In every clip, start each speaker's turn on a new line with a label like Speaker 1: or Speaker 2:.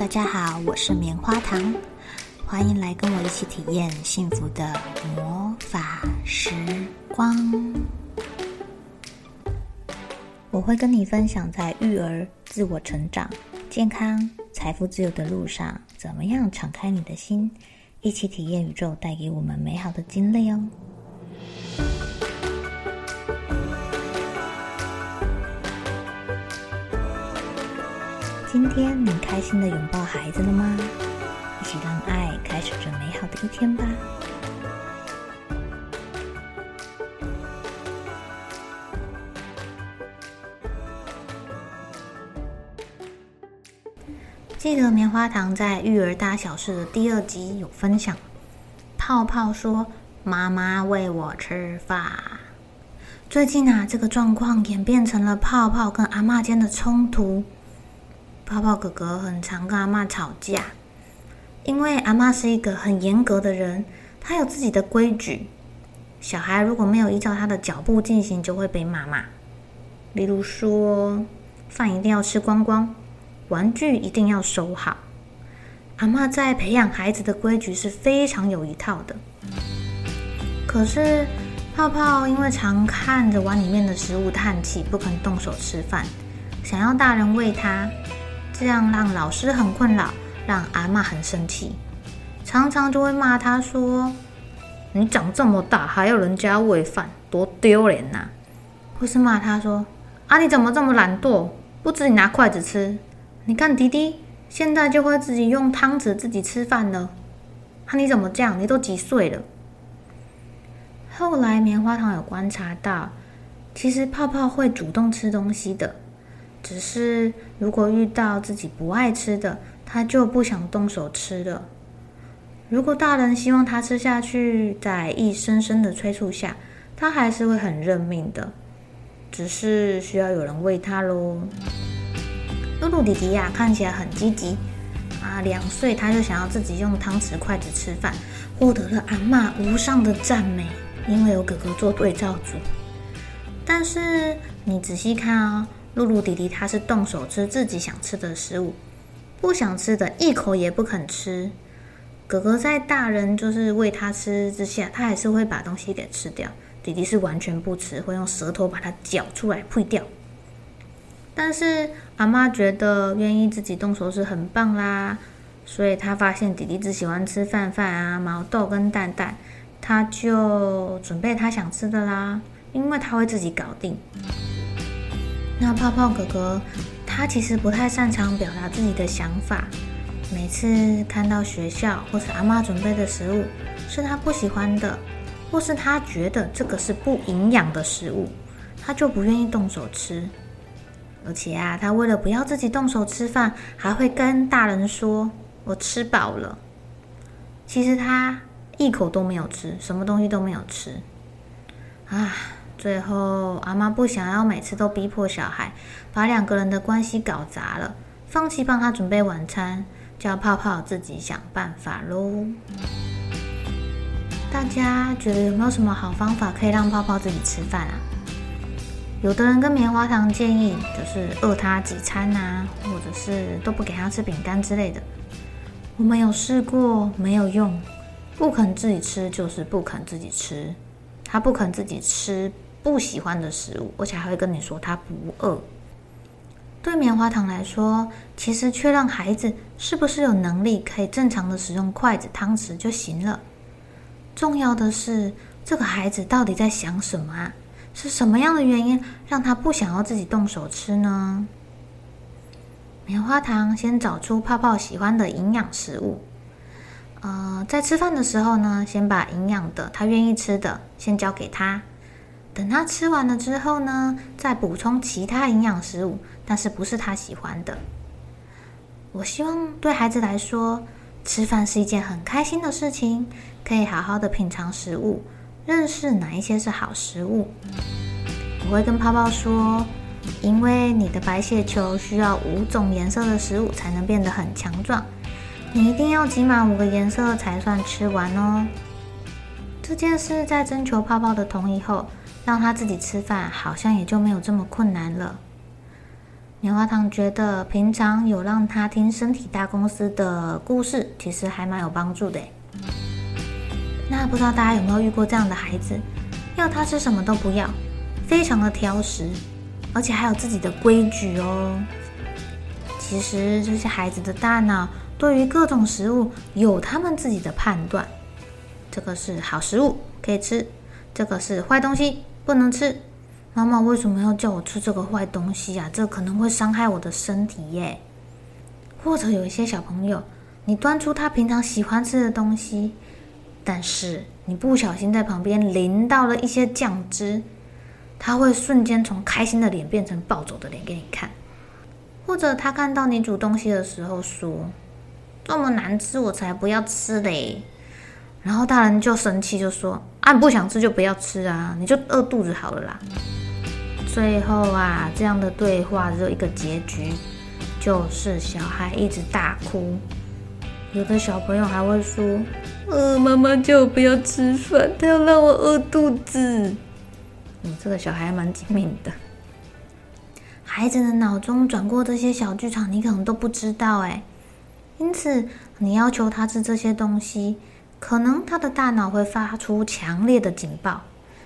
Speaker 1: 大家好，我是棉花糖，欢迎来跟我一起体验幸福的魔法时光。我会跟你分享在育儿、自我成长、健康、财富自由的路上，怎么样敞开你的心，一起体验宇宙带给我们美好的经历哦。今天你开心的拥抱孩子了吗？一起让爱开始这美好的一天吧。记得棉花糖在育儿大小事的第二集有分享，泡泡说：“妈妈喂我吃饭。”最近啊，这个状况演变成了泡泡跟阿妈间的冲突。泡泡哥哥很常跟阿妈吵架，因为阿妈是一个很严格的人，她有自己的规矩。小孩如果没有依照他的脚步进行，就会被骂骂。例如说，饭一定要吃光光，玩具一定要收好。阿妈在培养孩子的规矩是非常有一套的。可是泡泡因为常看着碗里面的食物叹气，不肯动手吃饭，想要大人喂他。这样让老师很困扰，让阿妈很生气，常常就会骂他说：“你长这么大还要人家喂饭，多丢脸呐！”或是骂他说：“啊，你怎么这么懒惰，不自己拿筷子吃？你看弟弟现在就会自己用汤匙自己吃饭了，啊，你怎么这样？你都几岁了？”后来棉花糖有观察到，其实泡泡会主动吃东西的。只是，如果遇到自己不爱吃的，他就不想动手吃了。如果大人希望他吃下去，在一声声的催促下，他还是会很认命的。只是需要有人喂他喽。露露弟弟呀，看起来很积极啊，两岁他就想要自己用汤匙、筷子吃饭，获得了阿妈无上的赞美，因为有哥哥做对照组。但是你仔细看啊。露露弟弟他是动手吃自己想吃的食物，不想吃的一口也不肯吃。哥哥在大人就是喂他吃之下，他还是会把东西给吃掉。弟弟是完全不吃，会用舌头把它嚼出来吐掉。但是阿妈觉得愿意自己动手是很棒啦，所以他发现弟弟只喜欢吃饭饭啊、毛豆跟蛋蛋，他就准备他想吃的啦，因为他会自己搞定。那泡泡哥哥，他其实不太擅长表达自己的想法。每次看到学校或是阿妈准备的食物是他不喜欢的，或是他觉得这个是不营养的食物，他就不愿意动手吃。而且啊，他为了不要自己动手吃饭，还会跟大人说：“我吃饱了。”其实他一口都没有吃，什么东西都没有吃。啊！最后，阿妈不想要每次都逼迫小孩，把两个人的关系搞砸了，放弃帮他准备晚餐，叫泡泡自己想办法喽。大家觉得有没有什么好方法可以让泡泡自己吃饭啊？有的人跟棉花糖建议，就是饿他几餐啊，或者是都不给他吃饼干之类的。我们有试过，没有用，不肯自己吃就是不肯自己吃，他不肯自己吃。不喜欢的食物，而且还会跟你说他不饿。对棉花糖来说，其实却让孩子是不是有能力可以正常的使用筷子、汤匙就行了。重要的是，这个孩子到底在想什么啊？是什么样的原因让他不想要自己动手吃呢？棉花糖先找出泡泡喜欢的营养食物。呃，在吃饭的时候呢，先把营养的、他愿意吃的先交给他。等他吃完了之后呢，再补充其他营养食物，但是不是他喜欢的。我希望对孩子来说，吃饭是一件很开心的事情，可以好好的品尝食物，认识哪一些是好食物。我会跟泡泡说，因为你的白血球需要五种颜色的食物才能变得很强壮，你一定要挤满五个颜色才算吃完哦。这件事在征求泡泡的同意后。让他自己吃饭，好像也就没有这么困难了。棉花糖觉得平常有让他听身体大公司的故事，其实还蛮有帮助的。那不知道大家有没有遇过这样的孩子，要他吃什么都不要，非常的挑食，而且还有自己的规矩哦。其实这些孩子的大脑对于各种食物有他们自己的判断，这个是好食物可以吃，这个是坏东西不能吃。妈妈为什么要叫我吃这个坏东西啊？这可能会伤害我的身体耶。或者有一些小朋友，你端出他平常喜欢吃的东西，但是你不小心在旁边淋到了一些酱汁，他会瞬间从开心的脸变成暴走的脸给你看。或者他看到你煮东西的时候说：“这么难吃，我才不要吃嘞。”然后大人就生气，就说：“啊，你不想吃就不要吃啊，你就饿肚子好了啦。”最后啊，这样的对话只有一个结局，就是小孩一直大哭。有的小朋友还会说：“呃，妈妈叫我不要吃饭，她要让我饿肚子。”嗯，这个小孩蛮精明的。孩子的脑中转过这些小剧场，你可能都不知道哎。因此，你要求他吃这些东西，可能他的大脑会发出强烈的警报，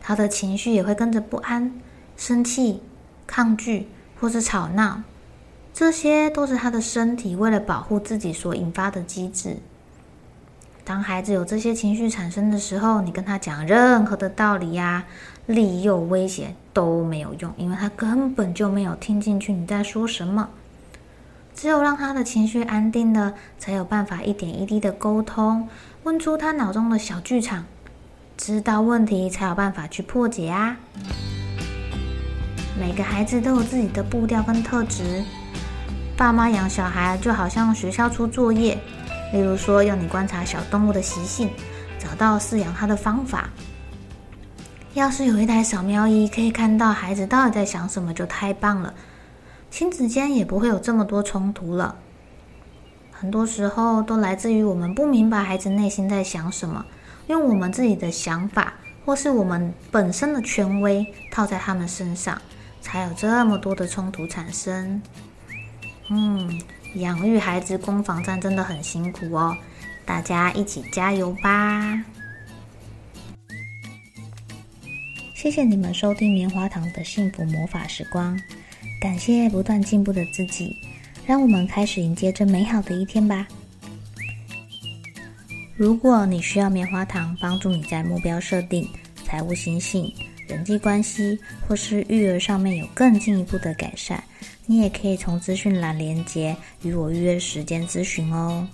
Speaker 1: 他的情绪也会跟着不安。生气、抗拒或是吵闹，这些都是他的身体为了保护自己所引发的机制。当孩子有这些情绪产生的时候，你跟他讲任何的道理呀、利诱、威胁都没有用，因为他根本就没有听进去你在说什么。只有让他的情绪安定了，才有办法一点一滴的沟通，问出他脑中的小剧场，知道问题才有办法去破解啊。每个孩子都有自己的步调跟特质，爸妈养小孩就好像学校出作业，例如说要你观察小动物的习性，找到饲养它的方法。要是有一台扫描仪可以看到孩子到底在想什么，就太棒了，亲子间也不会有这么多冲突了。很多时候都来自于我们不明白孩子内心在想什么，用我们自己的想法或是我们本身的权威套在他们身上。才有这么多的冲突产生。嗯，养育孩子攻防战真的很辛苦哦，大家一起加油吧！谢谢你们收听棉花糖的幸福魔法时光，感谢不断进步的自己，让我们开始迎接这美好的一天吧。如果你需要棉花糖帮助你在目标设定、财务心性。人际关系或是育儿上面有更进一步的改善，你也可以从资讯栏连接与我预约时间咨询哦。